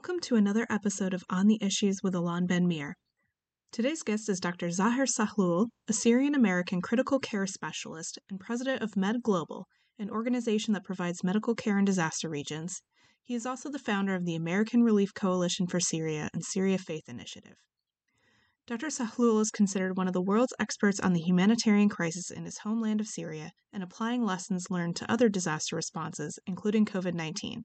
Welcome to another episode of On the Issues with Alon Ben Meir. Today's guest is Dr. Zaher Sahloul, a Syrian American critical care specialist and president of MedGlobal, an organization that provides medical care in disaster regions. He is also the founder of the American Relief Coalition for Syria and Syria Faith Initiative. Dr. Sahloul is considered one of the world's experts on the humanitarian crisis in his homeland of Syria and applying lessons learned to other disaster responses, including COVID 19.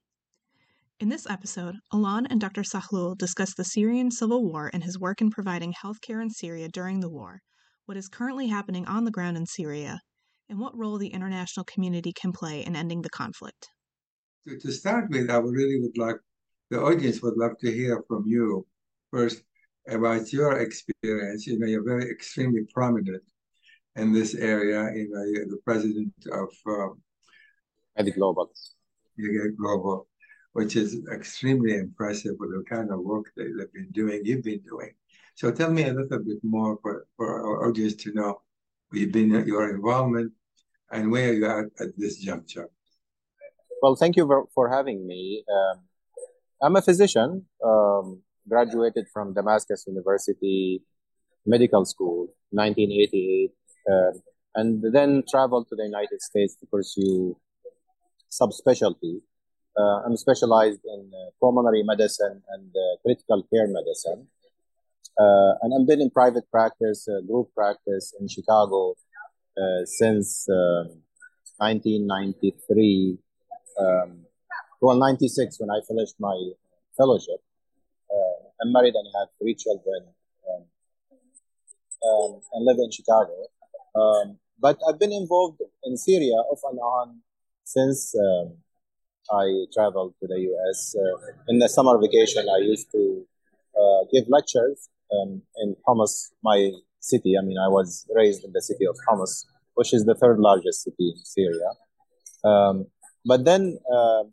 In this episode, Alon and Dr. Sahloul discuss the Syrian civil war and his work in providing healthcare in Syria during the war, what is currently happening on the ground in Syria, and what role the international community can play in ending the conflict. To, to start with, I really would like the audience would love to hear from you first about your experience. You know, you're very extremely prominent in this area. You know, you're the president of um, Global. You get Global which is extremely impressive with the kind of work that they've been doing, you've been doing. So tell me a little bit more for, for our audience to know you've been your involvement and where you are at this juncture. Well, thank you for, for having me. Um, I'm a physician, um, graduated from Damascus University Medical School, 1988, uh, and then traveled to the United States to pursue subspecialty I'm specialized in uh, pulmonary medicine and uh, critical care medicine. and I've been in private practice, group practice in Chicago since 1993. Um, well, 96 when I finished my fellowship. I'm married and I have three children um, um, and live in Chicago. Um, but I've been involved in Syria off and on since um, I traveled to the US. Uh, in the summer vacation, I used to uh, give lectures um, in Homs, my city. I mean, I was raised in the city of Homs, which is the third largest city in Syria. Um, but then uh,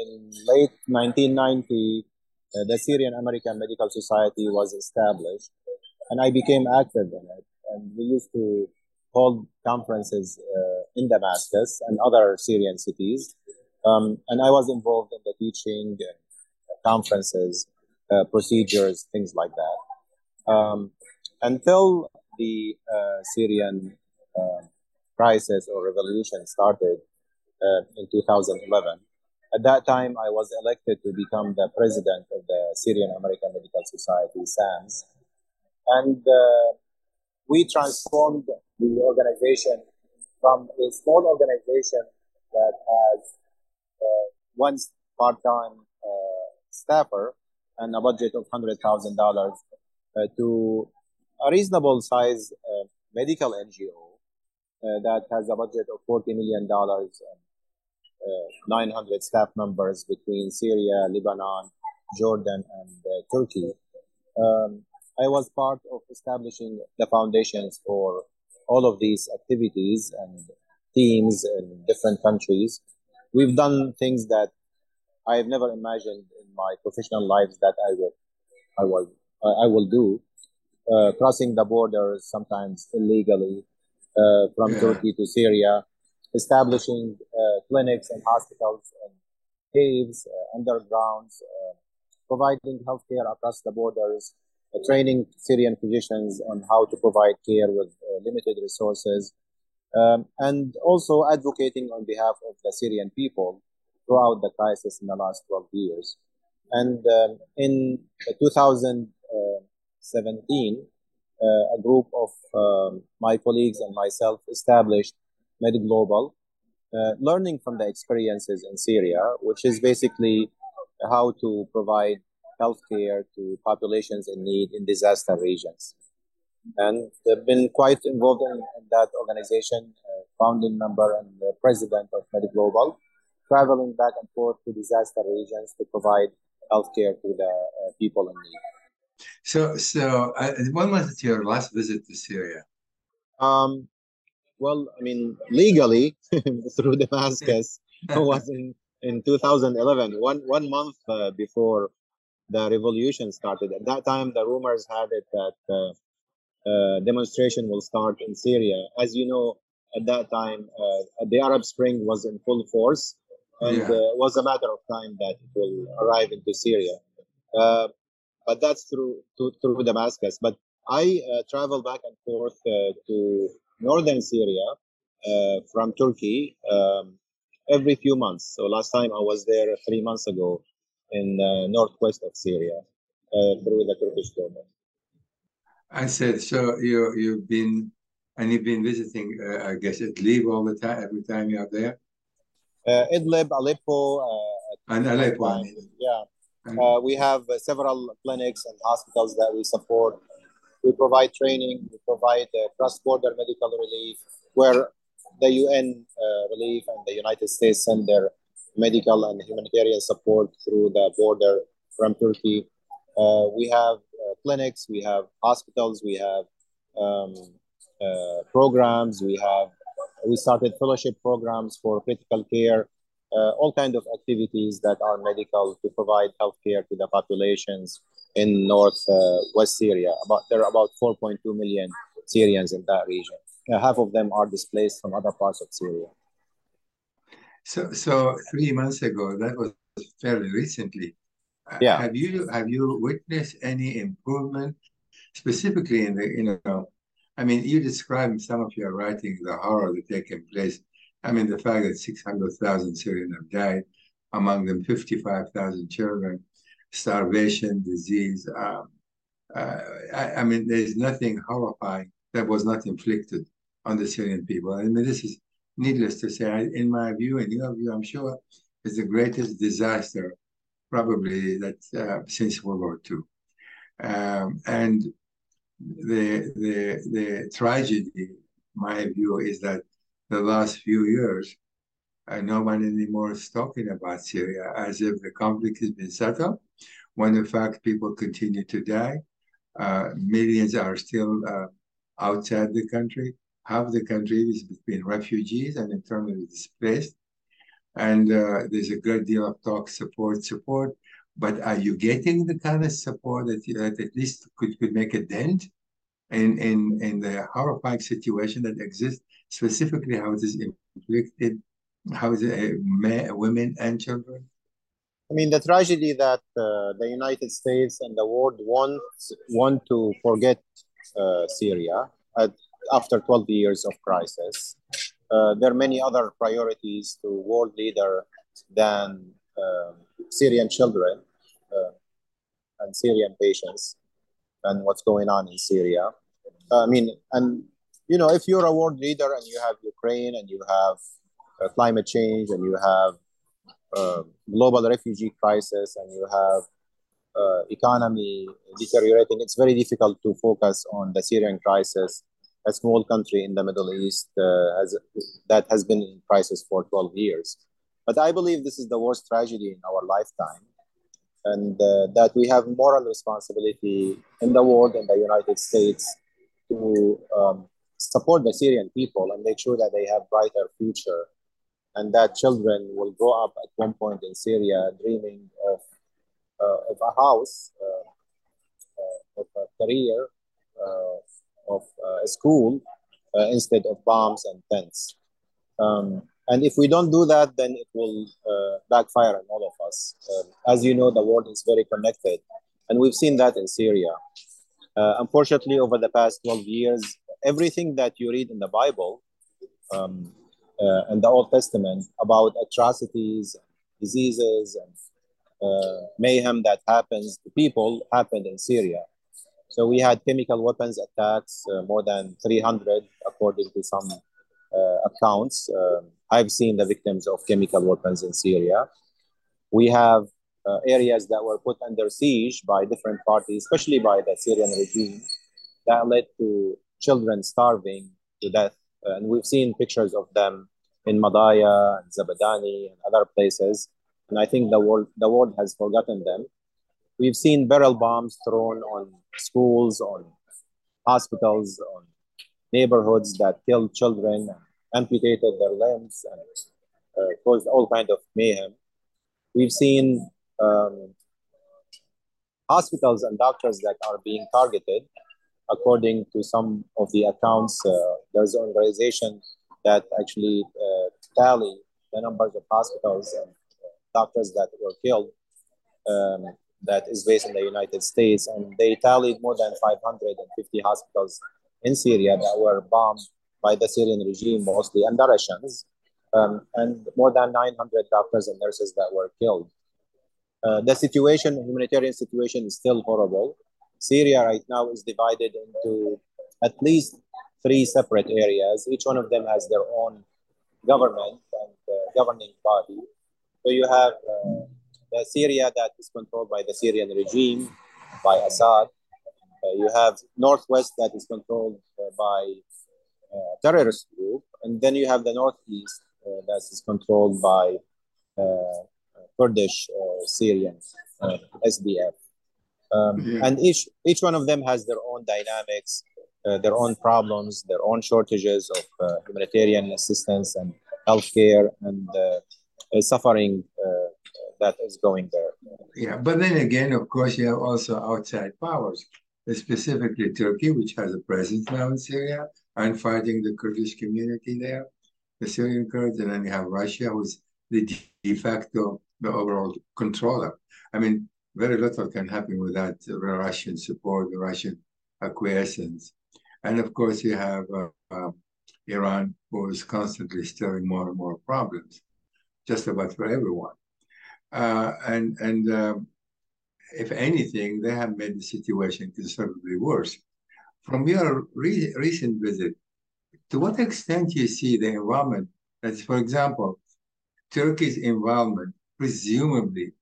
in late 1990, uh, the Syrian American Medical Society was established, and I became active in it. And we used to hold conferences uh, in Damascus and other Syrian cities um, and I was involved in the teaching, conferences, uh, procedures, things like that. Um, until the uh, Syrian uh, crisis or revolution started uh, in 2011. At that time, I was elected to become the president of the Syrian American Medical Society, SAMS. And uh, we transformed the organization from a small organization that has one part-time uh, staffer and a budget of $100,000 uh, to a reasonable size uh, medical NGO that has a budget of $40 million and 900 staff members between Syria, Lebanon, Jordan, and Turkey. Um, I was part of establishing the foundations for all of these activities and teams in different countries we've done things that I have never imagined in my professional lives that I will, I will, I will do. Uh, crossing the borders, sometimes illegally, uh, from yeah. Turkey to Syria, establishing uh, clinics and hospitals and caves, uh, undergrounds, uh, providing healthcare across the borders, uh, training Syrian physicians on how to provide care with limited resources, um, and also advocating on behalf of the Syrian people throughout the crisis in the last 12 years. And um, in 2017, uh, a group of um, my colleagues and myself established MedGlobal, uh, learning from the experiences in Syria, which is basically how to provide healthcare to populations in need in disaster regions and they've been quite involved in, in that organization, uh, founding member and president of MedGlobal, traveling back and forth to disaster regions to provide healthcare to the uh, people in need. So, so uh, when was your last visit to Syria? Um, well, I mean, legally through Damascus was in, in 2011, one, one month uh, before the revolution started. At that time, the rumors had it that uh, demonstration will start in Syria. As you know, at that time, uh, the Arab Spring was in full force, and yeah. uh, it was a matter of time that it will arrive into Syria. Uh, but that's through to, through Damascus. But I uh, travel back and forth uh, to northern Syria uh, from Turkey um, every few months. So last time I was there three months ago in uh, northwest of Syria uh, through the Turkish border. I said, so you you've been and you've been visiting, uh, I guess, Idlib all the time, every time you're there. Uh, Idlib, Aleppo, and Aleppo. I mean. Yeah, uh, we have uh, several clinics and hospitals that we support. We provide training, we provide uh, cross-border medical relief, where the UN uh, relief and the United States send their medical and humanitarian support through the border from Turkey. Uh, we have uh, clinics, we have hospitals, we have um, programs, we have we started fellowship programs for critical care uh, all kinds of activities that are medical to provide healthcare to the populations in north uh, west Syria. About there are about 4.2 million Syrians in that region. Uh, half of them are displaced from other parts of Syria. So, so three months ago, that was fairly recently. Yeah. Have you have you witnessed any improvement, specifically in the you know? I mean, you described some of your writing the horror that taken place I mean, the fact that 600,000 Syrians have died, among them 55,000 children, starvation, disease. Um, uh, I, I, mean, there's nothing horrifying that was not inflicted on the Syrian people. I mean, this is needless to say, I, in my view, in your view, I'm sure, is the greatest disaster probably that uh, since World War II. Um, and the, the, the tragedy, my view, is that the last few years, uh, no one anymore is talking about Syria as if the conflict has been settled, when in fact people continue to die. Uh, millions are still uh, outside the country. Half the country is between refugees and internally displaced. And uh, there's a great deal of talk, support, support. But are you getting the kind of support that, you, that at least could, could make a dent in, in, in the horrifying situation that exists specifically how it is inflicted, how is it uh, men, women and children? I mean, the tragedy that uh, the United States and the world want want to forget uh, Syria at, after 12 years of crisis. Uh, there are many other priorities to world leader than um, Syrian children uh, and Syrian patients and what's going on in Syria. I mean, and you know, if you're a world leader and you have Ukraine and you have uh, climate change and you have uh, global refugee crisis and you have uh, economy deteriorating, it's very difficult to focus on the Syrian crisis. A small country in the Middle East uh, has, that has been in crisis for 12 years. But I believe this is the worst tragedy in our lifetime, and uh, that we have moral responsibility in the world and the United States to um, support the Syrian people and make sure that they have brighter future and that children will grow up at one point in Syria dreaming of, uh, of a house, uh, uh, of a career, uh, of uh, a school uh, instead of bombs and tents. Um, and if we don't do that, then it will backfire on all of us. Um, as you know, the world is very connected, and we've seen that in Syria. unfortunately, over the past 12 years, everything that you read in the Bible um, uh, and the Old Testament about atrocities, diseases, and uh, mayhem that happens to people happened in Syria. So we had chemical weapons attacks, uh, more than 300 according to some uh, accounts. Um, I've seen the victims of chemical weapons in Syria. We have uh, areas that were put under siege by different parties, especially by the Syrian regime, that led to children starving to death. And we've seen pictures of them in Madaya and Zabadani and other places. And I think the world, the world has forgotten them. We've seen barrel bombs thrown on schools, on hospitals, on neighborhoods that killed children, amputated their limbs, and uh, caused all kind of mayhem. We've seen um, hospitals and doctors that are being targeted according to some of the accounts, uh, there's an organization that actually uh, tally the numbers of hospitals and doctors that were killed. Um, that is based in the United States, and they tallied more than 550 hospitals in Syria that were bombed by the Syrian regime, mostly, and the Russians, um, and more than 900 doctors and nurses that were killed. Uh, the situation, humanitarian situation, is still horrible. Syria right now is divided into at least three separate areas. Each one of them has their own government and uh, governing body. So you have uh, the Syria that is controlled by the Syrian regime, by Assad. Uh, you have northwest that is controlled uh, by a uh, terrorist group, and then you have the northeast uh, that is controlled by Kurdish Syrian SDF. Um, yeah. And each each one of them has their own dynamics, uh, their own problems, their own shortages of uh, humanitarian assistance and healthcare and uh, suffering that is going there. Yeah, but then again, of course, you have also outside powers, specifically Turkey, which has a presence now in Syria and fighting the Kurdish community there, the Syrian Kurds, and then you have Russia, who's the de facto, the overall controller. I mean, very little can happen without the Russian support, the Russian acquiescence. And of course, you have uh, uh, Iran, who is constantly stirring more and more problems, just about for everyone. Uh, and and um, if anything, they have made the situation considerably worse. From your re recent visit, to what extent do you see the involvement? That's, for example, Turkey's involvement presumably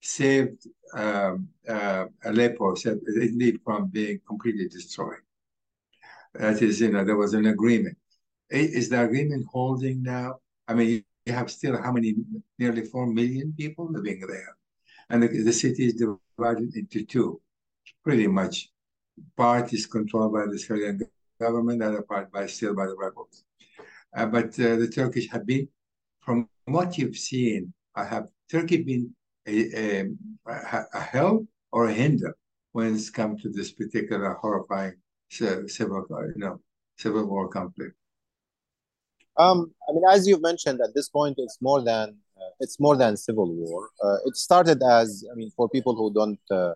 saved um, uh, Aleppo, saved from being completely destroyed. That is, you know, there was an agreement. Is the agreement holding now? I mean, you have still how many? Nearly four million people living there, and the, the city is divided into two, pretty much. Part is controlled by the Syrian government, other part by still by the rebels. Uh, but uh, the Turkish have been, from what you've seen, I have Turkey been a, a, a help or a hinder when it's come to this particular horrifying civil, you know, civil war conflict? Um, I mean, as you've mentioned, at this point, it's more than uh, it's more than civil war. Uh, it started as, I mean, for people who don't uh,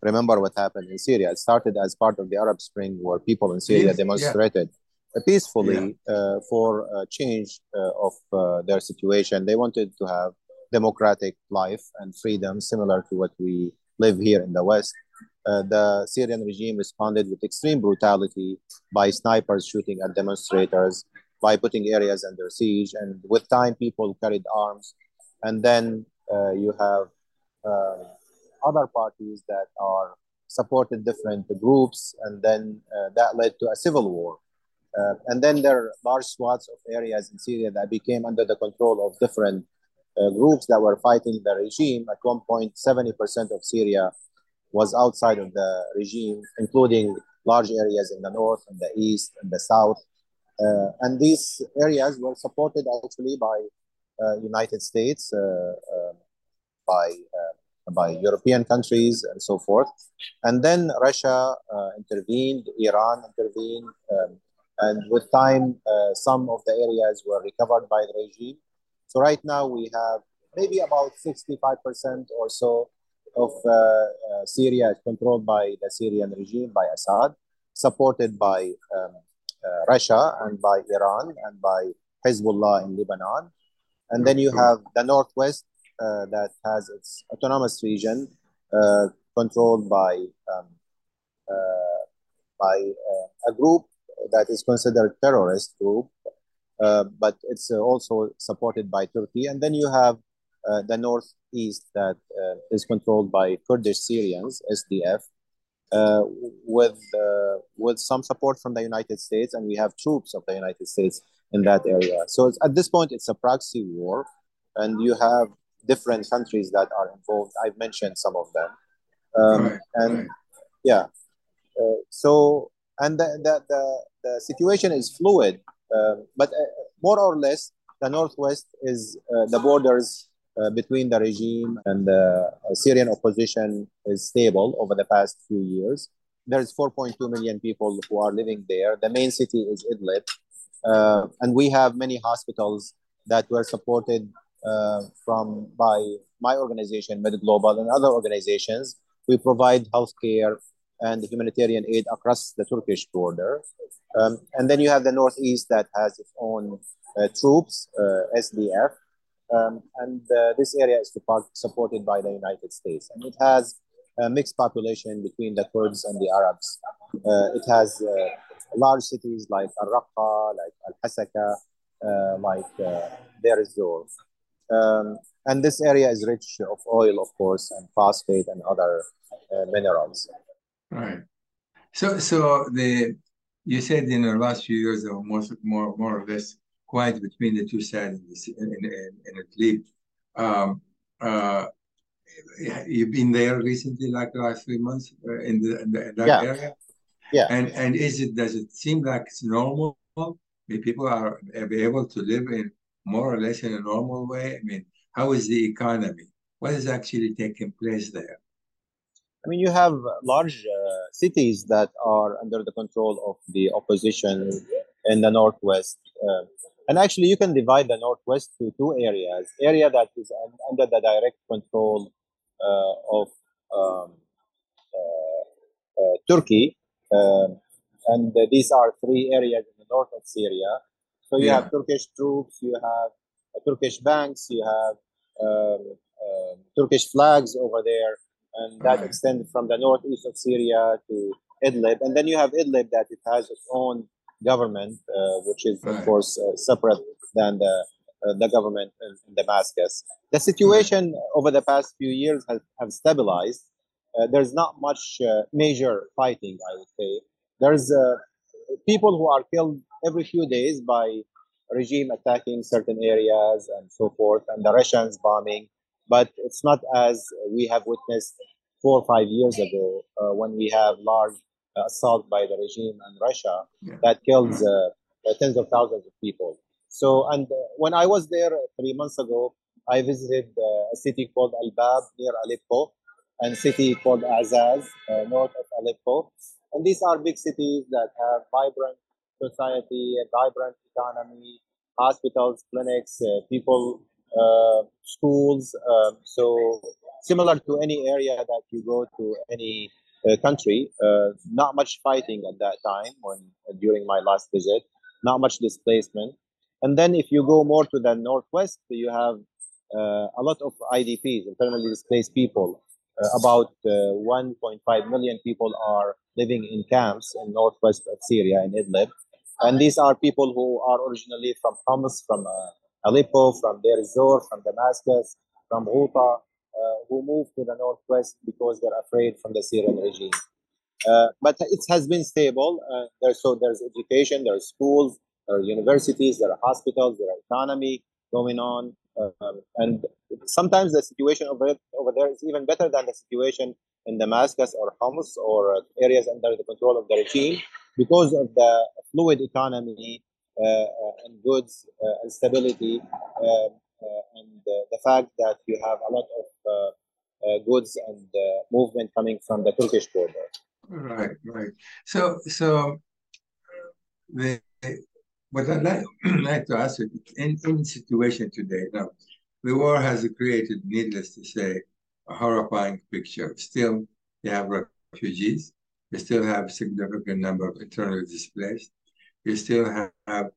remember what happened in Syria, it started as part of the Arab Spring, where people in Syria demonstrated yeah. peacefully yeah. Uh, for change uh, of uh, their situation. They wanted to have democratic life and freedom, similar to what we live here in the West. the Syrian regime responded with extreme brutality by snipers shooting at demonstrators by putting areas under siege. And with time, people carried arms. And then uh, you have uh, other parties that are supported different groups, and then uh, that led to a civil war. Uh, and then there are large swaths of areas in Syria that became under the control of different uh, groups that were fighting the regime. At one point, 70% of Syria was outside of the regime, including large areas in the north and the east and the south. Uh, and these areas were supported actually by uh, United States, uh, uh by uh, by European countries and so forth. And then Russia uh, intervened, Iran intervened, um, and with time, some of the areas were recovered by the regime. So right now we have maybe about 65% or so of Syria is controlled by the Syrian regime, by Assad, supported by um, uh, Uh, Russia and by Iran and by Hezbollah in Lebanon. And then you have the Northwest uh, that has its autonomous region uh, controlled by, um, uh, by uh, a group that is considered terrorist group, but it's also supported by Turkey. And then you have the Northeast that is controlled by Kurdish Syrians, SDF, uh, with uh, with some support from the United States, and we have troops of the United States in that area. So at this point, it's a proxy war, and you have different countries that are involved. I've mentioned some of them, um, right, and right. yeah. Uh, so and the, the the, the situation is fluid, um, but uh, more or less, the northwest is uh, the borders uh, between the regime and the uh, Syrian opposition is stable over the past few years. There's 4.2 million people who are living there. The main city is Idlib. Uh, and we have many hospitals that were supported uh, from by my organization, MedGlobal, and other organizations. We provide healthcare and humanitarian aid across the Turkish border. Um, and then you have the Northeast that has its own uh, troops, SDF. Um, and uh, this area is supported by the United States. And it has a mixed population between the Kurds and the Arabs. Uh, it has uh, large cities like Al-Raqqa, like Al-Hasaka, uh, like uh, Deir ez-Zor. Um, and this area is rich of oil, of course, and phosphate and other uh, minerals. Right. So, so the you said in the last few years more, more, more or less quiet between the two sides in, in, in, Idlib. Um, uh, you've been there recently, like the last three months, uh, in, the, in, the, in that yeah. area. Yeah. And and is it does it seem like it's normal? I mean, people are, are able to live in more or less in a normal way. I mean, how is the economy? What is actually taking place there? I mean, you have large uh, cities that are under the control of the opposition in the northwest. Uh, and actually, you can divide the northwest to two areas: area that is under the direct control uh, of um, uh, uh, Turkey, um, and these are three areas in the north of Syria. So you yeah. have Turkish troops, you have Turkish banks, you have um, um, Turkish flags over there, and that right. extends from the northeast of Syria to Idlib. And then you have Idlib that it has its own government, uh, which is right. of course uh, separate than the uh, the government in, in, Damascus. The situation over the past few years has have stabilized. Uh, there's not much uh, major fighting, I would say. There's uh, people who are killed every few days by regime attacking certain areas and so forth, and the Russians bombing. But it's not as we have witnessed four or five years ago uh, when we have large assault by the regime in Russia yeah. that kills uh, uh, tens of thousands of people. So, and uh, when I was there three months ago, I visited a city called Al Bab near Aleppo and city called Azaz north of Aleppo. And these are big cities that have vibrant society, a vibrant economy, hospitals, clinics, uh, people, uh, schools. Um, so similar to any area that you go to any uh, country, uh, not much fighting at that time when during my last visit, not much displacement. And then if you go more to the northwest, you have uh, a lot of IDPs, internally displaced people. about 1.5 million people are living in camps in northwest of Syria in Idlib. And these are people who are originally from Homs, from uh, Aleppo, from Deir ez-Zor, from Damascus, from Ghouta, uh, who moved to the northwest because they're afraid from the Syrian regime. Uh, but it has been stable. Uh, there, so there's education, there are schools, there are universities, there are hospitals, there are economy going on. Um, and sometimes the situation over, over there is even better than the situation in Damascus or Homs or uh, areas under the control of the regime because of the fluid economy uh, uh, and goods uh, and stability um, and the fact that you have a lot of Uh, uh, goods and uh, movement coming from the Turkish border. Right, right. So, so the what I'd like, like to ask you, in, in situation today, now, the war has created, needless to say, a horrifying picture. Still, you have refugees. You still have significant number of internally displaced. You still have,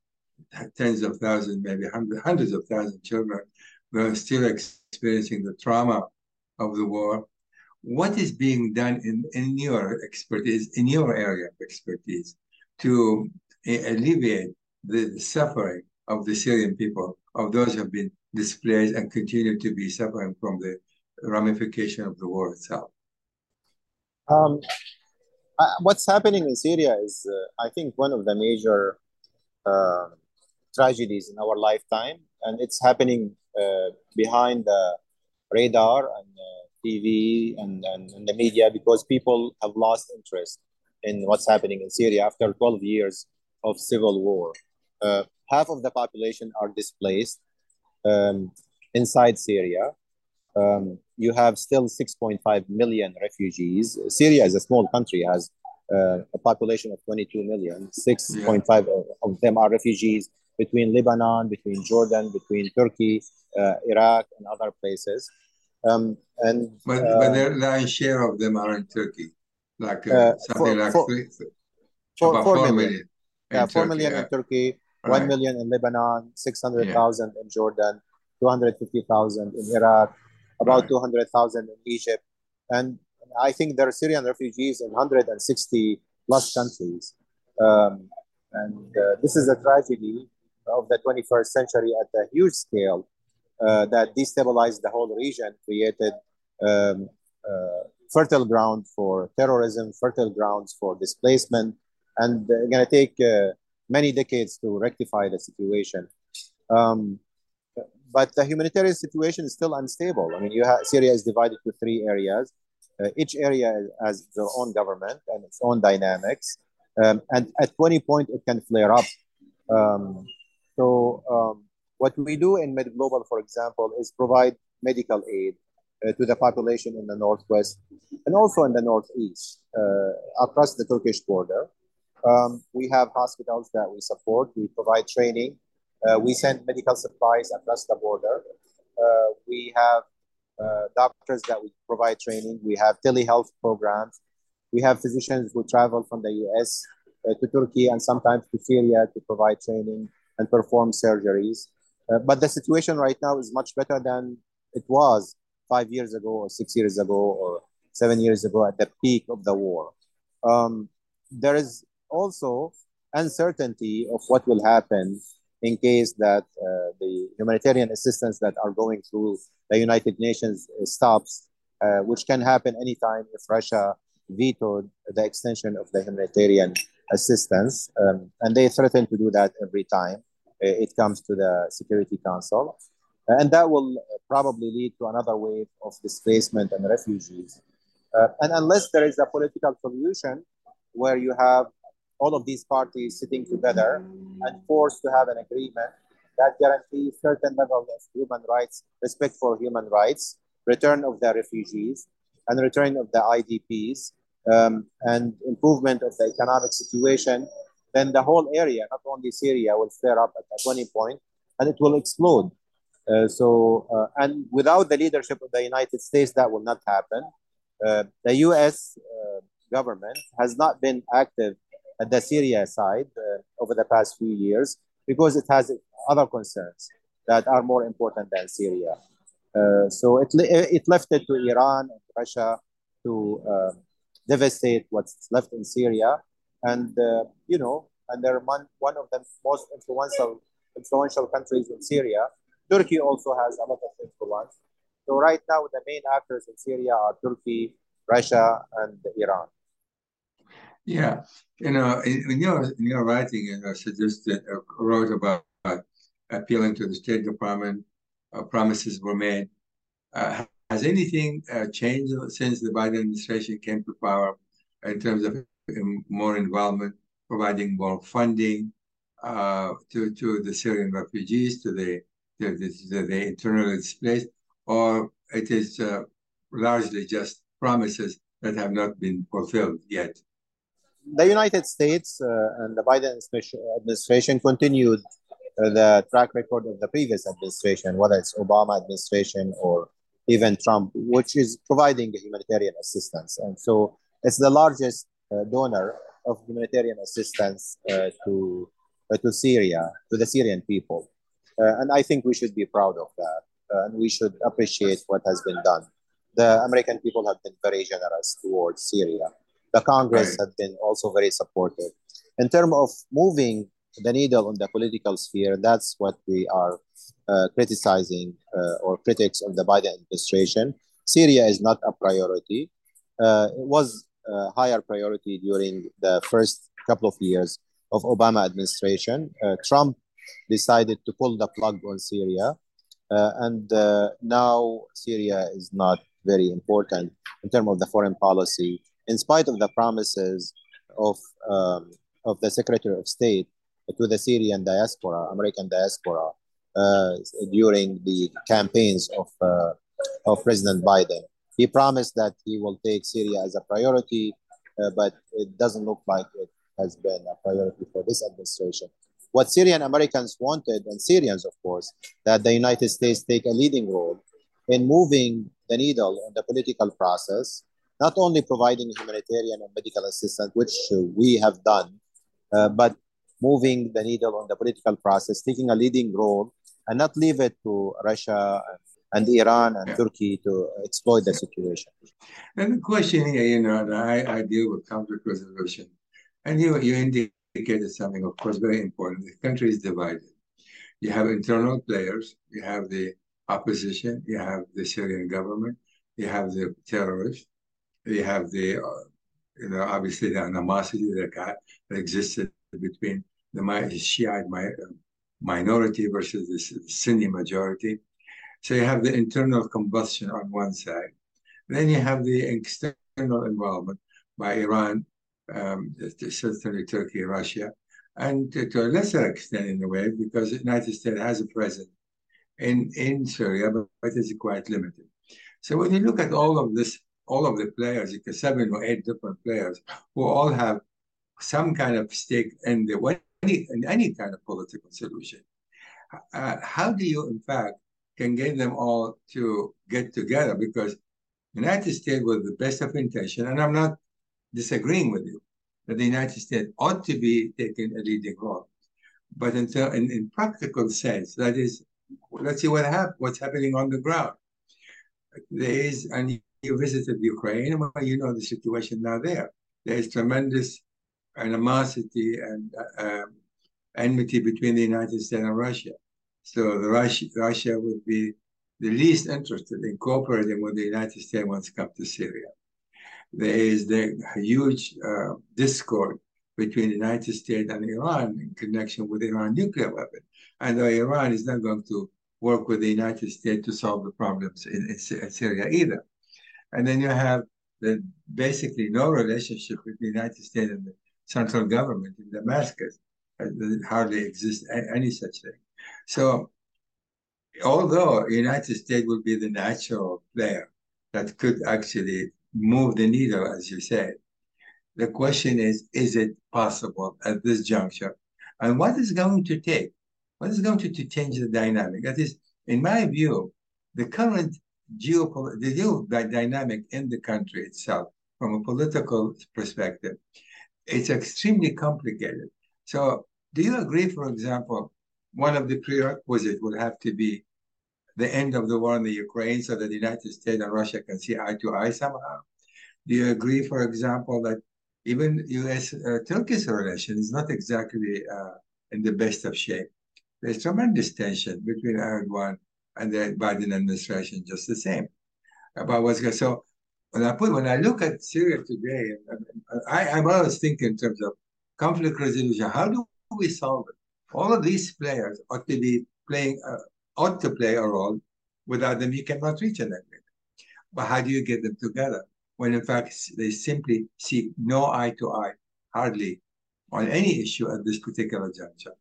tens of thousands, maybe hundreds, hundreds of thousands of children who are still experiencing the trauma of the war. What is being done in, in your expertise, in your area of expertise, to alleviate the suffering of the Syrian people, of those who have been displaced and continue to be suffering from the ramification of the war itself? Um, what's happening in Syria is, uh, I think, one of the major uh, tragedies in our lifetime, and it's happening uh, behind the radar and TV and, and, and, the media because people have lost interest in what's happening in Syria after 12 years of civil war. Uh, half of the population are displaced um, inside Syria. Um, you have still 6.5 million refugees. Syria is a small country, has uh, a population of 22 million. 6.5 yeah. of them are refugees between Lebanon, between Jordan, between Turkey, uh, Iraq, and other places. Um, and but uh, but the lion's share of them are in Turkey, like uh, something for- like for- three, four- about four four million. million. in yeah, four Turkey, million yeah. in Turkey, Right. one million in Lebanon, six hundred thousand in Jordan, two hundred fifty thousand in Iraq, about Right. two hundred thousand in Egypt, and I think there are Syrian refugees in hundred and sixty plus countries. Um, and uh, this is a tragedy of the 21st century at a huge scale uh, that destabilized the whole region, created um, uh, fertile ground for terrorism, fertile grounds for displacement, and uh, going to take many decades to rectify the situation. Um, but the humanitarian situation is still unstable. I mean, have Syria is divided into three areas. Uh, each area has their own government and its own dynamics, um, and at any point it can flare up. Um, so, um, what we do in MedGlobal, for example, is provide medical aid uh, to the population in the northwest and also in the northeast uh, across the Turkish border. Um, we have hospitals that we support. We provide training. Uh, we send medical supplies across the border. Uh, we have uh, doctors that we provide training. We have telehealth programs. We have physicians who travel from the US uh, to Turkey and sometimes to Syria to provide training and perform surgeries. Uh, but the situation right now is much better than it was five years ago, or six years ago, or seven years ago at the peak of the war. Um, there is also uncertainty of what will happen in case that uh, the humanitarian assistance that are going through the United Nations stops, uh, which can happen anytime if Russia vetoed the extension of the humanitarian assistance. Um, and they threaten to do that every time uh, it comes to the Security Council. And that will probably lead to another wave of displacement and refugees. Uh, and unless there is a political solution where you have all of these parties sitting together and forced to have an agreement that guarantees certain level of human rights, respect for human rights, return of the refugees, and return of the IDPs, um, and improvement of the economic situation, then the whole area, not only Syria, will flare up at, any point and it will explode. Uh, so, uh, and without the leadership of the United States, that will not happen. Uh, the US uh, government has not been active at the Syria side uh, over the past few years because it has other concerns that are more important than Syria. Uh, so it, it left it to Iran and Russia to devastate what's left in Syria. And, uh, you know, and they're one, of the most influential, influential countries in Syria. Turkey also has a lot of influence. So right now, the main actors in Syria are Turkey, Russia, and Iran. Yeah, you know, in, in your in your writing, you know, suggested uh, wrote about uh, appealing to the State Department. Uh, promises were made. Uh, has anything uh, changed since the Biden administration came to power in terms of um, more involvement, providing more funding uh, to to the Syrian refugees, to the to the, to the internally displaced, or it is uh, largely just promises that have not been fulfilled yet? the United States uh, and the Biden administration continued uh, the track record of the previous administration, whether it's Obama administration or even Trump, which is providing humanitarian assistance. And so it's the largest uh, donor of humanitarian assistance uh, to, uh, to Syria, to the Syrian people. Uh, and I think we should be proud of that. and we should appreciate what has been done. The American people have been very generous towards Syria the Congress right. have been also very supportive. In terms of moving the needle on the political sphere, that's what we are uh, criticizing uh, or critics of the Biden administration. Syria is not a priority. Uh, it was a higher priority during the first couple of years of Obama administration. Trump decided to pull the plug on Syria, and now Syria is not very important in terms of the foreign policy in spite of the promises of um, of the Secretary of State to the Syrian diaspora, American diaspora, uh, during the campaigns of uh, of President Biden. He promised that he will take Syria as a priority, uh, but it doesn't look like it has been a priority for this administration. what Syrian Americans wanted, and Syrians, of course, that the United States take a leading role in moving the needle in the political process, not only providing humanitarian and medical assistance, which we have done, uh, but moving the needle on the political process, taking a leading role, and not leave it to Russia and, Iran and yeah. Turkey to exploit the situation. And the question here, you know, I, I deal with conflict resolution, and you you indicated something, of course, very important. The country is divided. You have internal players. You have the opposition. You have the Syrian government. You have the terrorists. You have the, uh, you know, obviously the animosity that, got, that existed between the Shiite minority versus the Sunni majority. So you have the internal combustion on one side. Then you have the external involvement by Iran, um, certainly Turkey, Russia, and to, to, a lesser extent in a way, because the United States has a presence in, in Syria, but, but it's quite limited. So when you look at all of this, all of the players, you can seven or eight different players who all have some kind of stake in the any in any kind of political solution. Uh, how do you, in fact, can get them all to get together? Because the United States, with the best of intention, and I'm not disagreeing with you, that the United States ought to be taking a leading role. But in, in, in practical sense, that is, let's see what hap- what's happening on the ground. There is, and you visited Ukraine, you know the situation now there. There is tremendous animosity and uh, enmity between the United States and Russia. So Russia, Russia would be the least interested in cooperating with the United States once it comes to Syria. There is the huge uh, discord between the United States and Iran in connection with Iran nuclear weapon. And Iran is not going to work with the United States to solve the problems in, in Syria either. And then you have the basically no relationship with the United States and the central government in Damascus. Uh, hardly exists any such thing. So, although United States would be the natural player that could actually move the needle, as you said, the question is: Is it possible at this juncture? And what is going to take? What is going to, to change the dynamic? That is, in my view, the current geopolitical the dynamic in the country itself, from a political perspective, it's extremely complicated. So, do you agree, for example, one of the prerequisites would have to be the end of the war in the Ukraine so that the United States and Russia can see eye to eye somehow? Do you agree, for example, that even U.S. Uh, Turkish relation is not exactly uh, in the best of shape? There's tremendous tension between Erdogan and the Biden administration, just the same about what's going. So when I put when I look at Syria today, I, I'm always thinking in terms of conflict resolution. How do we solve it? All of these players ought to be playing, uh, ought to play a role. Without them, you cannot reach an agreement. But how do you get them together when, in fact, they simply see no eye to eye, hardly on any issue at this particular juncture?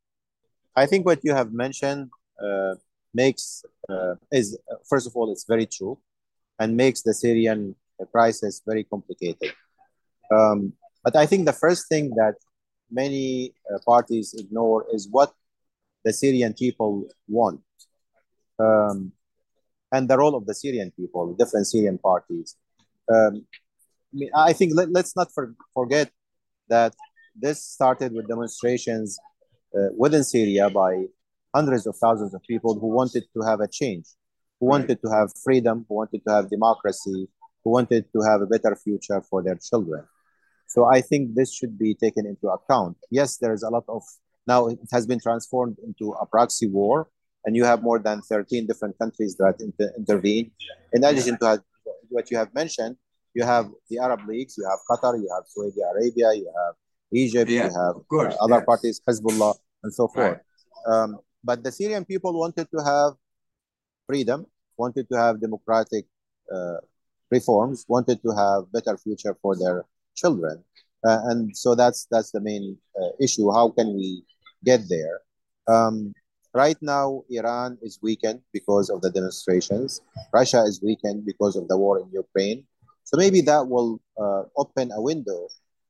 I think what you have mentioned uh, makes uh, is first of all, it's very true, and makes the Syrian crisis very complicated. Um, but I think the first thing that many uh, parties ignore is what the Syrian people want um, and the role of the Syrian people, different Syrian parties. Um, I think let, us not for, forget that this started with demonstrations uh, within Syria by hundreds of thousands of people who wanted to have a change, who wanted to have freedom, who wanted to have democracy, who wanted to have a better future for their children. So I think this should be taken into account. Yes, there is a lot of now it has been transformed into a proxy war, and you have more than 13 different countries that inter- intervene. In addition to what you have mentioned, you have the Arab leagues, you have Qatar, you have Saudi Arabia, you have Egypt, yeah, you have course, other yes. parties, Hezbollah, and so forth. Right. Um, but the Syrian people wanted to have freedom, wanted to have democratic uh, reforms, wanted to have better future for their children. Uh, and so that's that's the main uh, issue. How can we get there? Um, right now, Iran is weakened because of the demonstrations. Russia is weakened because of the war in Ukraine. So maybe that will uh, open a window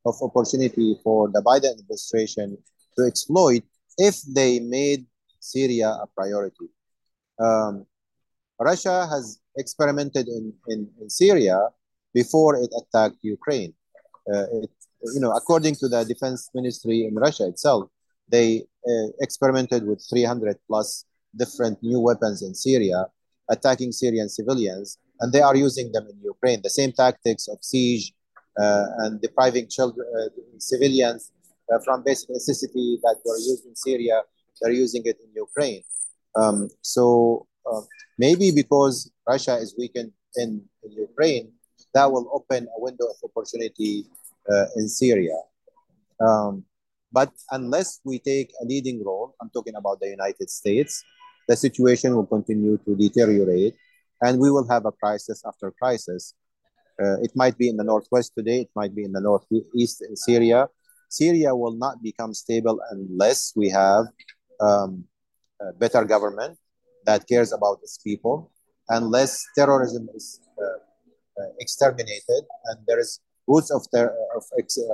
of opportunity for the Biden administration to exploit if they made Syria a priority. Um, Russia has experimented in, in, in, Syria before it attacked Ukraine. Uh, it, you know, according to the defense ministry in Russia itself, they uh, experimented with 300 plus different new weapons in Syria, attacking Syrian civilians, and they are using them in Ukraine. The same tactics of siege uh, and depriving children, uh, civilians uh, from basic necessity that were used in Syria, they're using it in Ukraine. Um, so uh, maybe because Russia is weakened in, in, Ukraine, that will open a window of opportunity uh, in Syria. Um, but unless we take a leading role, I'm talking about the United States, the situation will continue to deteriorate and we will have a crisis after crisis. Uh, it might be in the northwest today, it might be in the northeast in Syria. Syria will not become stable unless we have um, better government that cares about its people, unless terrorism is uh, uh, exterminated and there is roots of, ter- of,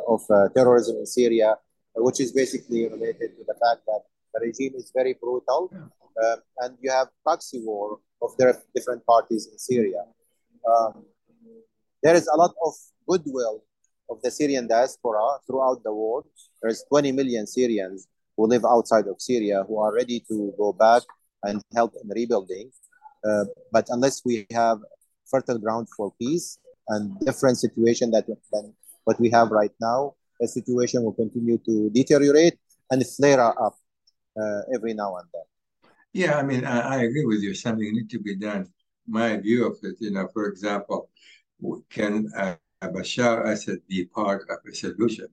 of uh, terrorism in Syria, which is basically related to the fact that the regime is very brutal um, and you have proxy war of their different parties in Syria. Um, there is a lot of goodwill of the Syrian diaspora throughout the world. There's 20 million Syrians who live outside of Syria who are ready to go back and help in rebuilding. Uh, but unless we have fertile ground for peace and different situation that than what we have right now, the situation will continue to deteriorate and flare up uh, every now and then. Yeah, I mean, I, I agree with you. Something needs to be done. My view of it, you know, for example, can uh, Bashar Assad be part of a solution,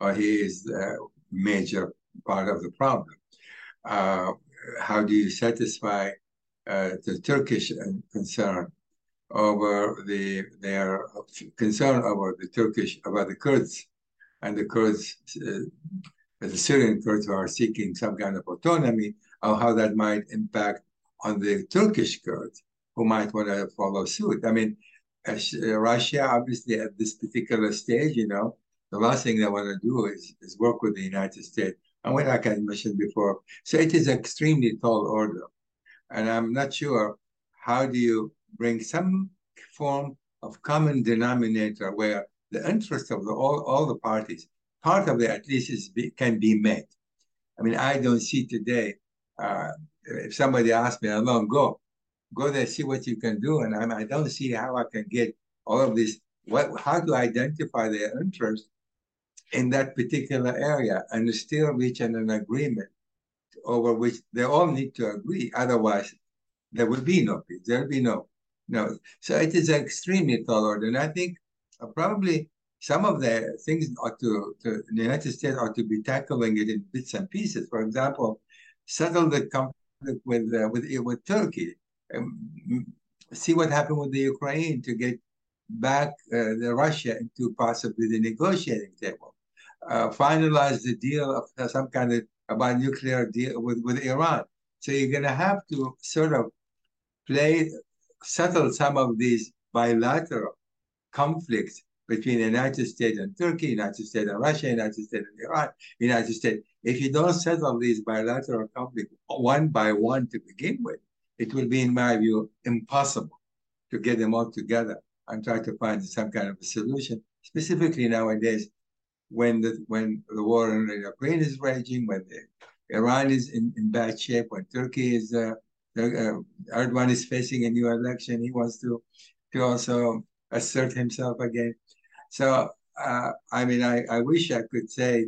or he is a major part of the problem? Uh, how do you satisfy uh, the Turkish concern over the their concern over the Turkish about the Kurds and the Kurds, uh, the Syrian Kurds who are seeking some kind of autonomy of how that might impact on the Turkish Kurds who might want to follow suit. I mean, uh, Russia, obviously, at this particular stage, you know, the last thing they want to do is, is work with the United States. And what I can mention before, so it is extremely tall order. And I'm not sure how do you bring some form of common denominator where the interest of the, all, all the parties, part of it at least is be, can be met. I mean, I don't see today uh, if somebody asks me, I'm going go, go there, see what you can do. And I'm, I don't see how I can get all of this. What, how to identify their interest in that particular area and still reach an, agreement over which they all need to agree. Otherwise, there will be no peace. There will be no, no. So it is extremely order. And I think uh, probably some of the things ought to, to, the United States ought to be tackling it in bits and pieces. For example, settle the conflict with uh, with with Turkey. Um, see what happened with the Ukraine to get back uh, the Russia into possibly the negotiating table. Uh, finalize the deal of uh, some kind of about nuclear deal with, with Iran. So you're going to have to sort of play, settle some of these bilateral conflicts between the United States and Turkey, United States and Russia, United States and Iran, United States. If you don't settle these bilateral conflicts one by one to begin with, it will be, in my view, impossible to get them all together and try to find some kind of a solution. Specifically nowadays, when the when the war in Ukraine is raging, when the, Iran is in, in bad shape, when Turkey is uh, uh, Erdogan is facing a new election, he wants to to also assert himself again. So, uh, I mean, I, I wish I could say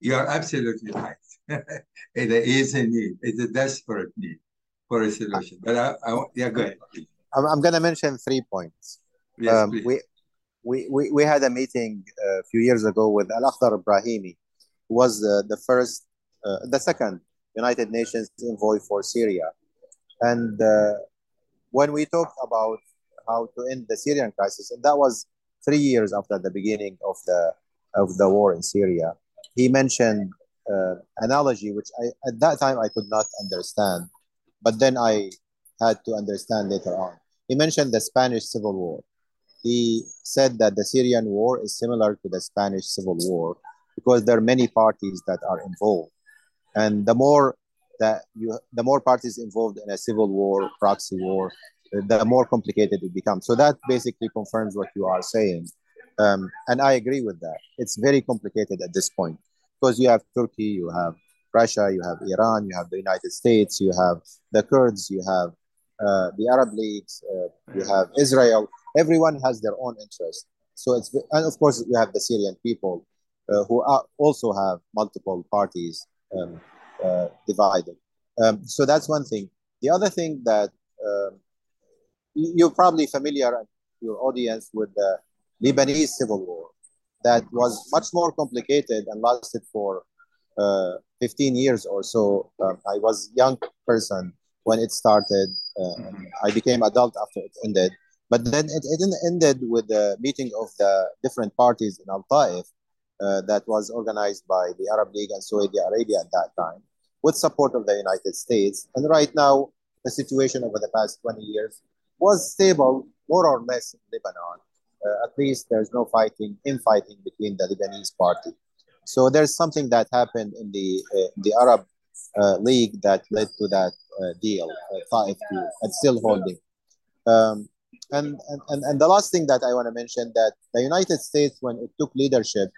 you're absolutely right. it is a need. It's a desperate need for a solution. But I, I yeah, go ahead. I'm, I'm going to mention three points. Yes, um, we, we, we, we had a meeting uh, a few years ago with Al Akhdar Brahimi, who was uh, the first, uh, the second United Nations envoy for Syria. And uh, when we talked about how to end the Syrian crisis, and that was three years after the beginning of the of the war in Syria, he mentioned uh, analogy which I at that time I could not understand, but then I had to understand later on. He mentioned the Spanish Civil War. He said that the Syrian war is similar to the Spanish Civil War because there are many parties that are involved. and the more that you, the more parties involved in a civil war, proxy war, the more complicated it becomes. So that basically confirms what you are saying, um, and I agree with that. It's very complicated at this point because you have Turkey, you have Russia, you have Iran, you have the United States, you have the Kurds, you have uh, the Arab leagues, uh, you have Israel. Everyone has their own interest. So it's and of course you have the Syrian people uh, who are, also have multiple parties um, uh, divided. Um, so that's one thing. The other thing that um, you're probably familiar, your audience, with the Lebanese civil war that was much more complicated and lasted for uh, 15 years or so. Um, I was young person when it started. Uh, I became adult after it ended. But then it, it ended with the meeting of the different parties in Al Taif uh, that was organized by the Arab League and Saudi Arabia at that time with support of the United States. And right now, the situation over the past 20 years was stable, more or less in Lebanon. Uh, at least there's no fighting, infighting between the Lebanese party. So there's something that happened in the uh, the Arab uh, League that led to that uh, deal, uh, deal, and still holding. Um, and, and, and the last thing that I want to mention that the United States, when it took leadership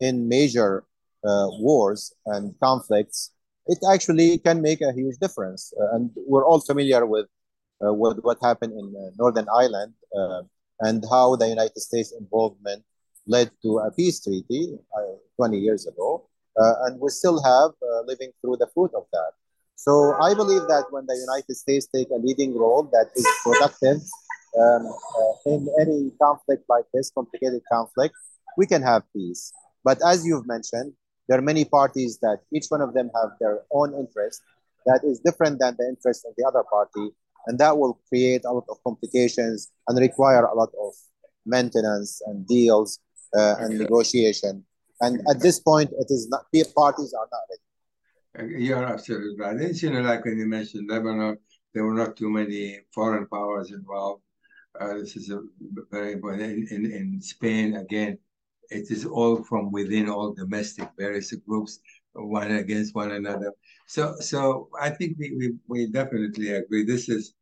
in major uh, wars and conflicts, it actually can make a huge difference. Uh, and we're all familiar with, uh, with what happened in uh, Northern Ireland and how the United States involvement led to a peace treaty 20 years ago. and we still have living through the fruit of that. So I believe that when the United States take a leading role that is productive um, uh, in any conflict like this, complicated conflict, we can have peace. But as you've mentioned, there are many parties that each one of them have their own interest that is different than the interest of the other party. And that will create a lot of complications and require a lot of maintenance and deals uh, and negotiation. And at this point, it is not, the parties are not ready. You're absolutely right. It's, you know, like when you mentioned Lebanon, there were not too many foreign powers involved. Uh, this is a very important. In, in, in Spain, again, it is all from within all domestic various groups, one against one another. So, so I think we we, we definitely agree. This is,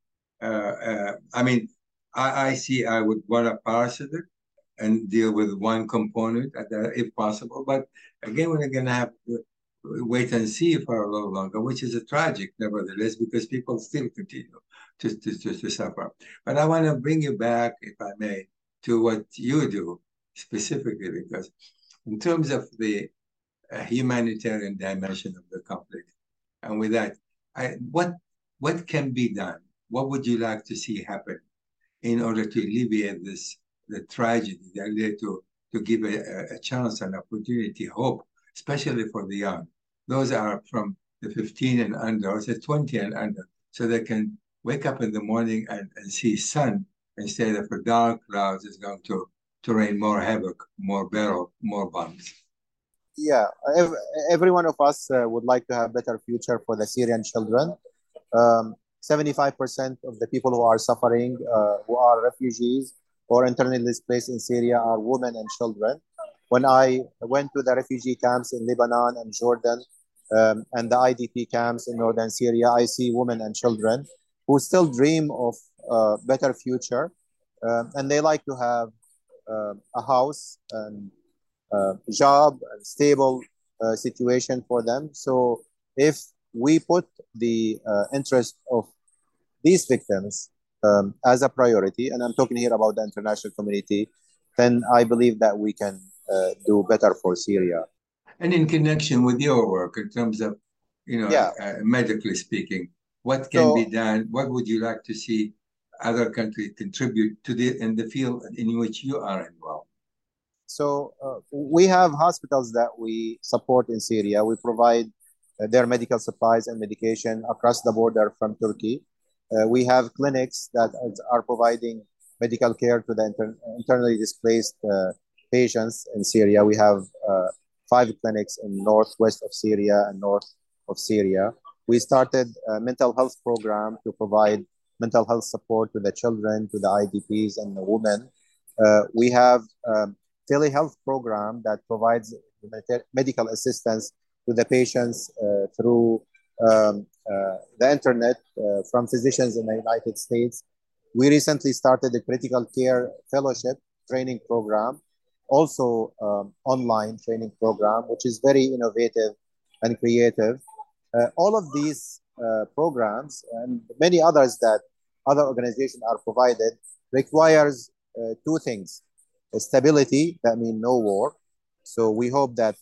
uh, uh, I mean, I, I see I would want to parse it and deal with one component if possible. But again, we're going to have to wait and see for a little longer, which is a tragic, nevertheless, because people still continue to, to, to, to suffer. But I want to bring you back, if I may, to what you do specifically, because in terms of the uh, humanitarian dimension of the conflict, and with that, I, what what can be done? What would you like to see happen in order to alleviate this the tragedy, the to to give a, a chance, an opportunity, hope, especially for the young. Those are from the 15 and under, or the 20 and under, so they can wake up in the morning and, and see sun instead of a dark clouds is going to to rain more havoc, more barrel, more bombs. Yeah, every, every one of us uh, would like to have better future for the Syrian children. Um, 75% of the people who are suffering, uh, who are refugees or internally displaced in Syria, are women and children. When I went to the refugee camps in Lebanon and Jordan um, and the IDP camps in northern Syria, I see women and children who still dream of a uh, better future, um, and they like to have uh, a house and a job and stable uh, situation for them. So if we put the uh, interest of these victims um, as a priority, and I'm talking here about the international community, then I believe that we can uh, do better for Syria. And in connection with your work, in terms of, you know, yeah. uh, medically speaking, what can so, be done? What would you like to see other countries contribute to the in the field in which you are involved? So uh, we have hospitals that we support in Syria. We provide uh, their medical supplies and medication across the border from Turkey. Uh, we have clinics that are providing medical care to the inter internally displaced uh, patients in Syria. We have uh, five clinics in northwest of Syria and north of Syria. We started a mental health program to provide mental health support to the children, to the IDPs and the women. Uh, we have a telehealth program that provides medical assistance to the patients uh, through um, uh, the internet uh, from physicians in the United States. We recently started a critical care fellowship training program, also um, online training program, which is very innovative and creative. Uh, all of these uh, programs and many others that other organizations are provided requires uh, two things. Stability that means no war. So we hope that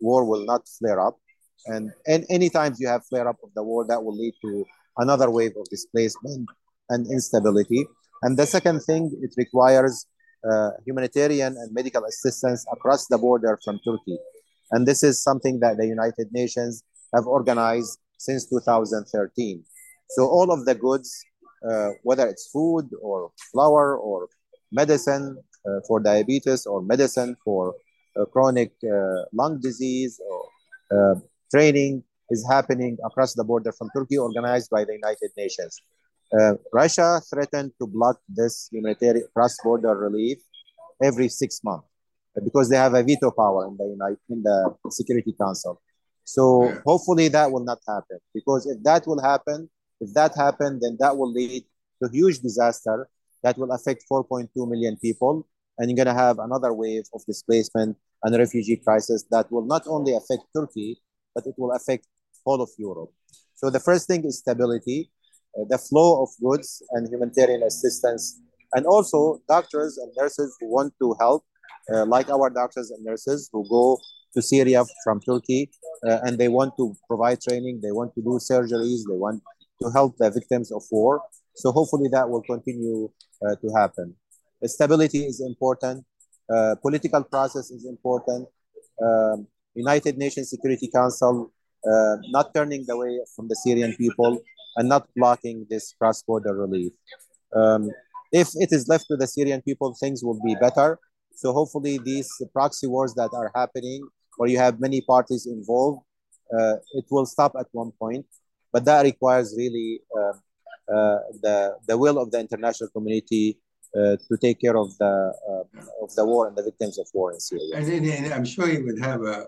war will not flare up. And, and any times you have flare up of the war that will lead to another wave of displacement and instability. And the second thing it requires uh, humanitarian and medical assistance across the border from turkey. And this is something that the united nations have organized since 2013 so all of the goods uh, whether it's food or flour or medicine uh, for diabetes or medicine for uh, chronic uh, lung disease or uh, training is happening across the border from Turkey, organized by the United Nations. Uh, Russia threatened to block this humanitarian cross-border relief every six months because they have a veto power in the United in the Security Council. So hopefully that will not happen because if that will happen, if that happens, then that will lead to huge disaster that will affect 4.2 million people. And you're going to have another wave of displacement and refugee crisis that will not only affect Turkey, but it will affect all of Europe. So the first thing is stability, uh, the flow of goods and humanitarian assistance, and also doctors and nurses who want to help, uh, like our doctors and nurses who go to Syria from Turkey, uh, and they want to provide training, they want to do surgeries, they want to help the victims of war. So hopefully that will continue uh, to happen. Stability is important. Uh, political process is important. Um, United Nations Security Council uh, not turning away from the Syrian people and not blocking this cross-border relief. Um, if it is left to the Syrian people, things will be better. So hopefully these proxy wars that are happening, where you have many parties involved, uh, it will stop at one point but that requires really uh, uh, the the will of the international community uh, to take care of the uh, of the war and the victims of war in Syria. And, and, I'm sure you would have a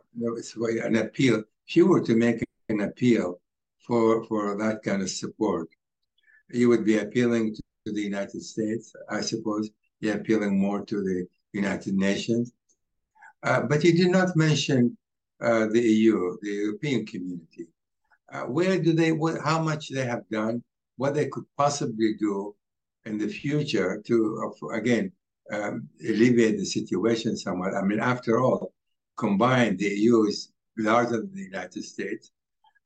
an appeal if you were to make an appeal for for that kind of support. You would be appealing to the United States, I suppose. You're appealing more to the United Nations, but you did not mention uh, the EU, the European community uh, where do they, what, how much they have done, what they could possibly do in the future to, uh, again, um, alleviate the situation somewhat. I mean, after all, combined, the EU is larger than the United States,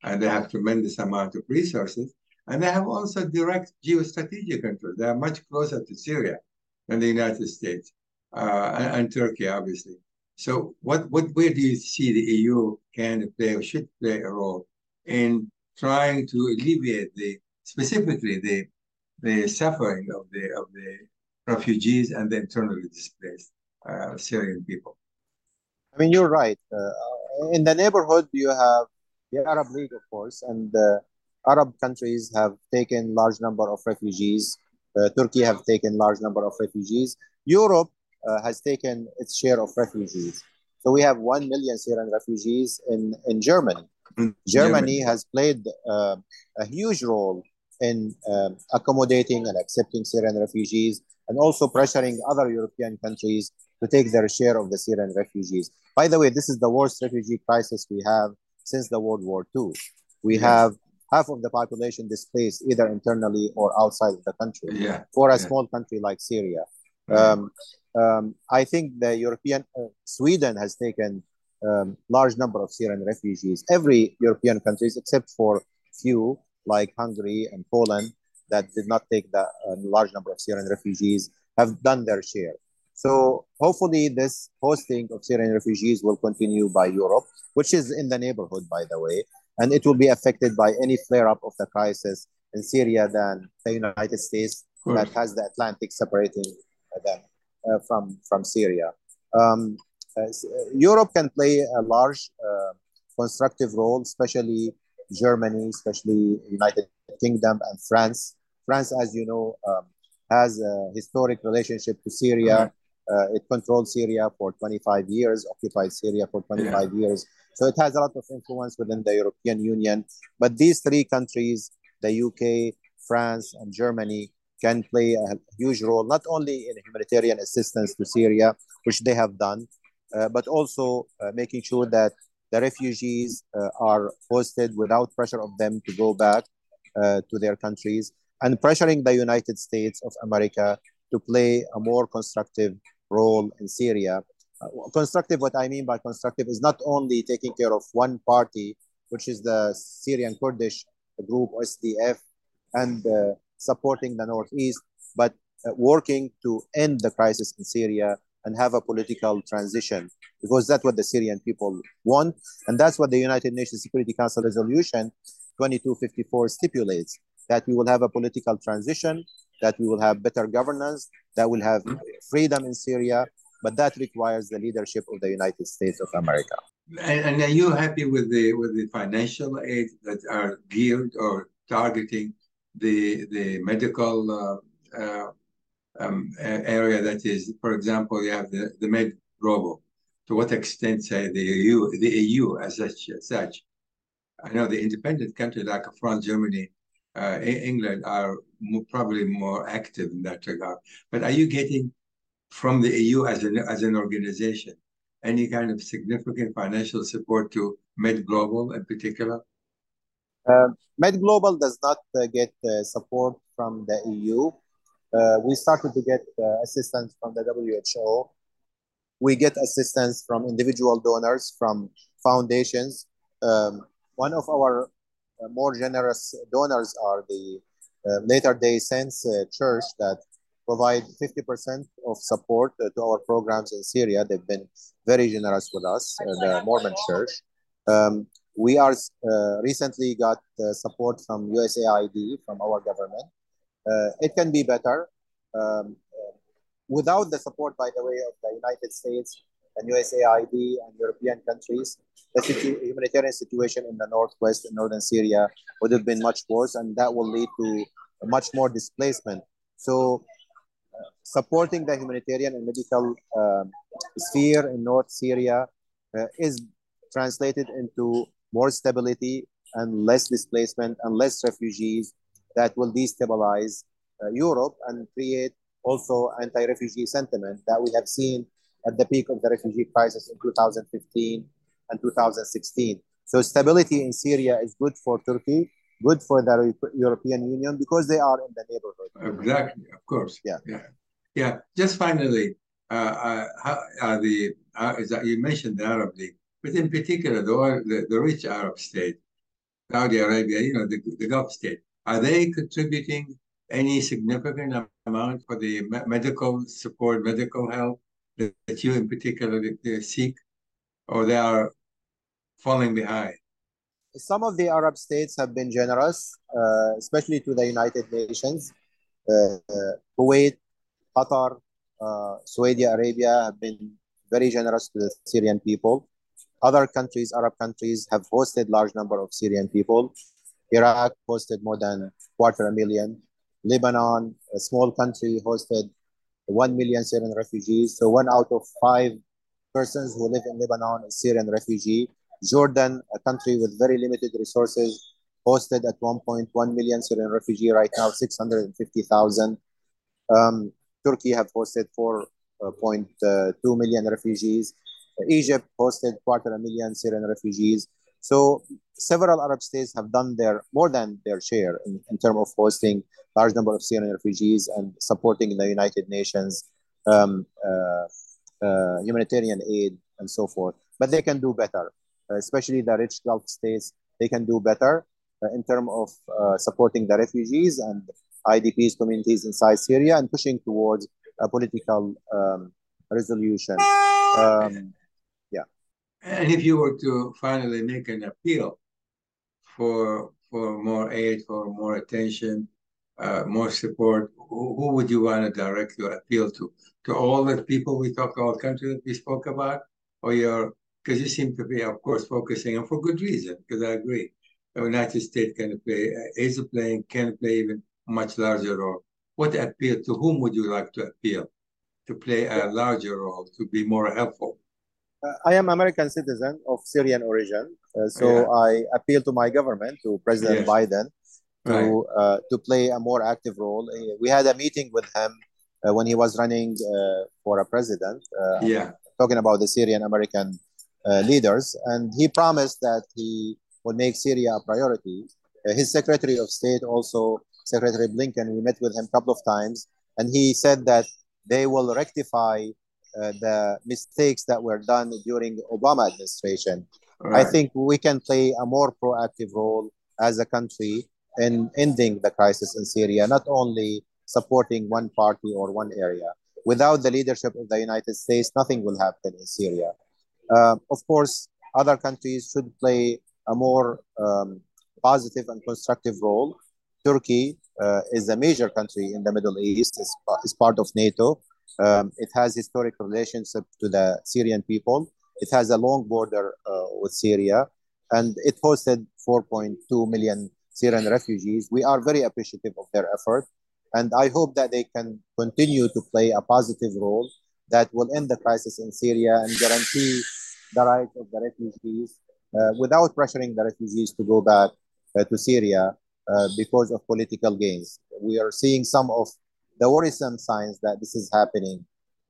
and they have tremendous amount of resources, and they have also direct geostrategic control. They are much closer to Syria than the United States uh, and, and, Turkey, obviously. So, what, what, where do you see the EU can play or should play a role in trying to alleviate the specifically the the suffering of the of the refugees and the internally displaced uh, Syrian people. I mean, you're right. Uh, in the neighborhood, you have the Arab League, of course, and the Arab countries have taken large number of refugees. Uh, Turkey have taken large number of refugees. Europe has taken its share of refugees. So we have 1 million Syrian refugees in, in Germany. Germany, Germany has played uh, a huge role in um, accommodating and accepting Syrian refugees and also pressuring other European countries to take their share of the Syrian refugees. By the way, this is the worst refugee crisis we have since the World War II. We have half of the population displaced either internally or outside of the country yeah. for a yeah. small country like Syria. Um, um, I think the European, uh, Sweden has taken um, large number of Syrian refugees. Every European countries, except for few like Hungary and Poland, that did not take the uh, large number of Syrian refugees, have done their share. So hopefully, this hosting of Syrian refugees will continue by Europe, which is in the neighborhood, by the way, and it will be affected by any flare up of the crisis in Syria than the United States that has the Atlantic separating them uh, from from Syria. Um, uh, Europe can play a large uh, constructive role, especially Germany, especially United Kingdom and France. France, as you know, um, has a historic relationship to Syria. Uh, it controlled Syria for 25 years, occupied Syria for 25 yeah. years. So it has a lot of influence within the European Union. But these three countries, the UK, France, and Germany, can play a huge role, not only in humanitarian assistance to Syria, which they have done, uh, but also uh, making sure that the refugees uh, are hosted without pressure of them to go back uh, to their countries, and pressuring the United States of America to play a more constructive role in Syria. Uh, constructive, what I mean by constructive is not only taking care of one party, which is the Syrian Kurdish group, SDF, and uh, supporting the Northeast, but uh, working to end the crisis in Syria and have a political transition because that's what the Syrian people want. And that's what the United Nations Security Council resolution 2254 stipulates that we will have a political transition, that we will have better governance, that will have freedom in Syria, but that requires the leadership of the United States of America. And, and are you happy with the with the financial aid that are geared or targeting the the medical uh, uh, um, area that is, for example, you have the, the Med Global. To what extent, say, the EU, the EU as such, as such I know the independent countries like France, Germany, uh, England are more, probably more active in that regard. But are you getting from the EU as an as an organization any kind of significant financial support to MedGlobal in particular? Uh, MedGlobal does not uh, get uh, support from the EU. Uh, we started to get uh, assistance from the WHO. We get assistance from individual donors, from foundations. Um, one of our uh, more generous donors are the Latter Day Saints Church that provide 50% of support to our programs in Syria. They've been very generous with us, the Mormon Church. Um, we are uh, recently got support from USAID, from our government. it can be better. Um, without the support, by the way, of the United States and USAID and European countries, the situ- humanitarian situation in the northwest and northern Syria would have been much worse, and that will lead to much more displacement. So, uh, supporting the humanitarian and medical uh, sphere in North Syria uh, is translated into more stability and less displacement and less refugees that will destabilize uh, Europe and create also anti-refugee sentiment that we have seen at the peak of the refugee crisis in 2015 and 2016. So stability in Syria is good for Turkey, good for the European Union because they are in the neighborhood. Exactly, of course. Yeah, yeah, yeah. Just finally, uh, uh, how, uh, the uh, you mentioned the Arab League, but in particular the, the, the rich Arab state, Saudi Arabia, you know, the, the Gulf state, are they contributing any significant amount for the medical support, medical help that you in particular seek, or they are falling behind? Some of the Arab states have been generous, uh, especially to the United Nations. Uh, uh, Kuwait, Qatar, uh, Saudi Arabia have been very generous to the Syrian people. Other countries, Arab countries, have hosted large number of Syrian people. Iraq hosted more than quarter a million. Lebanon, a small country, hosted 1 million Syrian refugees. So one out of five persons who live in Lebanon is Syrian refugee. Jordan, a country with very limited resources, hosted at 1.1 million Syrian refugee right now, 650,000. Um, Turkey have hosted 4.2 uh, refugees. Egypt hosted quarter of a million Syrian refugees. So several Arab states have done their more than their share in, in terms of hosting large number of Syrian refugees and supporting the United Nations um, uh, uh, humanitarian aid and so forth. But they can do better, especially the rich Gulf states. They can do better uh, in terms of uh, supporting the refugees and IDPs communities inside Syria and pushing towards a political um, resolution. Um, and if you were to finally make an appeal for for more aid, for more attention, uh, more support, who, who, would you want to direct your appeal to? To all the people we talked, all countries that we spoke about, or your because you seem to be, of course, focusing, and for good reason, because I agree, the United States can play, is playing, can play even much larger role. What appeal to whom would you like to appeal? to play a larger role, to be more helpful? I am American citizen of Syrian origin, uh, so Yeah. I appeal to my government, to President Yes. Biden, to Right. uh, to play a more active role. Uh, We had a meeting with him uh, when he was running uh, for a president, uh, Yeah. talking about the Syrian American uh, leaders, and he promised that he would make Syria a priority. Uh, his Secretary of State, also Secretary Blinken, we met with him a couple of times, and he said that they will rectify the mistakes that were done during Obama administration. I think we can play a more proactive role as a country in ending the crisis in Syria, not only supporting one party or one area. Without the leadership of the United States, nothing will happen in Syria. Uh, of course, other countries should play a more um, positive and constructive role. Turkey uh, is a major country in the Middle East, is, is part of NATO. Um, it has historic relationship to the Syrian people. It has a long border uh, with Syria, and it hosted 4.2 million Syrian refugees. We are very appreciative of their effort, and I hope that they can continue to play a positive role that will end the crisis in Syria and guarantee the rights of the refugees uh, without pressuring the refugees to go back uh, to Syria uh, because of political gains. We are seeing some of the worrisome signs that this is happening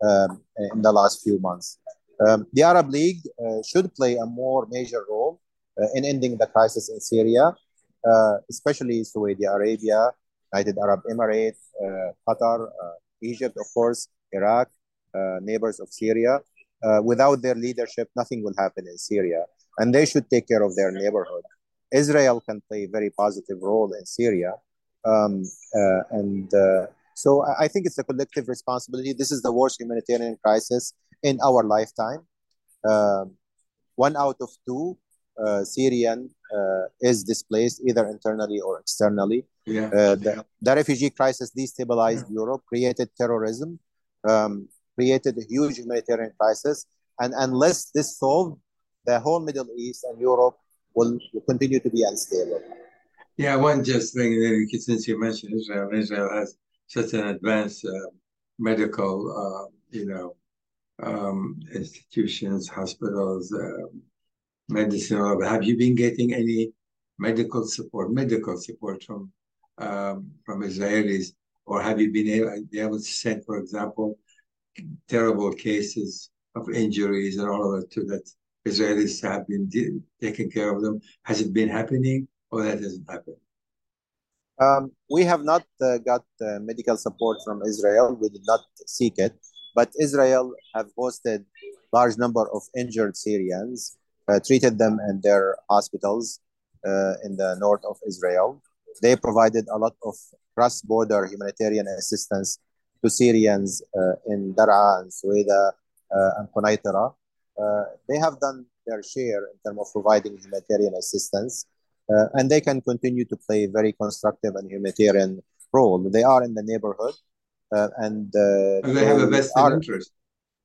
um, in the last few months. Um, the Arab League uh, should play a more major role uh, in ending the crisis in Syria, uh, especially Saudi Arabia, United Arab Emirates, uh, Qatar, uh, Egypt, of course, Iraq, uh, neighbors of Syria. Without their leadership, nothing will happen in Syria, and they should take care of their neighborhood. Israel can play a very positive role in Syria, um, and so I think it's a collective responsibility. This is the worst humanitarian crisis in our lifetime. Um, one out of two uh, Syrian uh, is displaced either internally or externally. Yeah. Uh, the, the refugee crisis destabilized Europe, created terrorism, um, created a huge humanitarian crisis. And unless this solved, the whole Middle East and Europe will, will continue to be unstable. Yeah, one just thing, since you mentioned Israel, Israel has such an advanced uh, medical, uh, you know, um, institutions, hospitals, uh, medicine. Have you been getting any medical support, medical support from um, from Israelis, or have you been able, able to send, for example, terrible cases of injuries and all of that to that Israelis have been taking care of them? Has it been happening, or that hasn't happened? Um, we have not uh, got uh, medical support from Israel. We did not seek it, but Israel have hosted large number of injured Syrians, uh, treated them in their hospitals uh, in the north of Israel. They provided a lot of cross-border humanitarian assistance to Syrians uh, in Daraa and Sweida uh, and Quneitra. Uh, they have done their share in terms of providing humanitarian assistance. Uh, and they can continue to play a very constructive and humanitarian role. They are in the neighborhood, uh, and, uh, And they have a vested are- interest.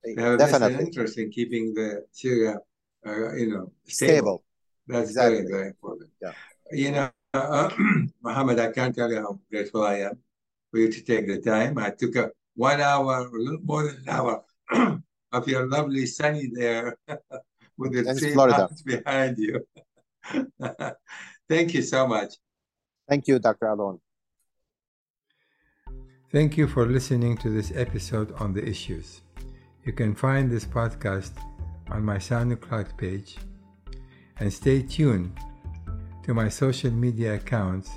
They have a vested interest in keeping the Syria, uh, you know, stable. stable. That's Exactly. very, very important. Yeah. You know, uh, Mohammed, I can't tell you how grateful I am for you to take the time. I took a one hour, a little more than an hour of your lovely sunny there with the Thanks, tree Florida. mountains behind you. Thank you so much. Thank you, Dr. Alon. Thank you for listening to this episode on the issues. You can find this podcast on my SoundCloud page and stay tuned to my social media accounts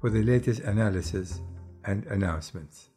for the latest analysis and announcements.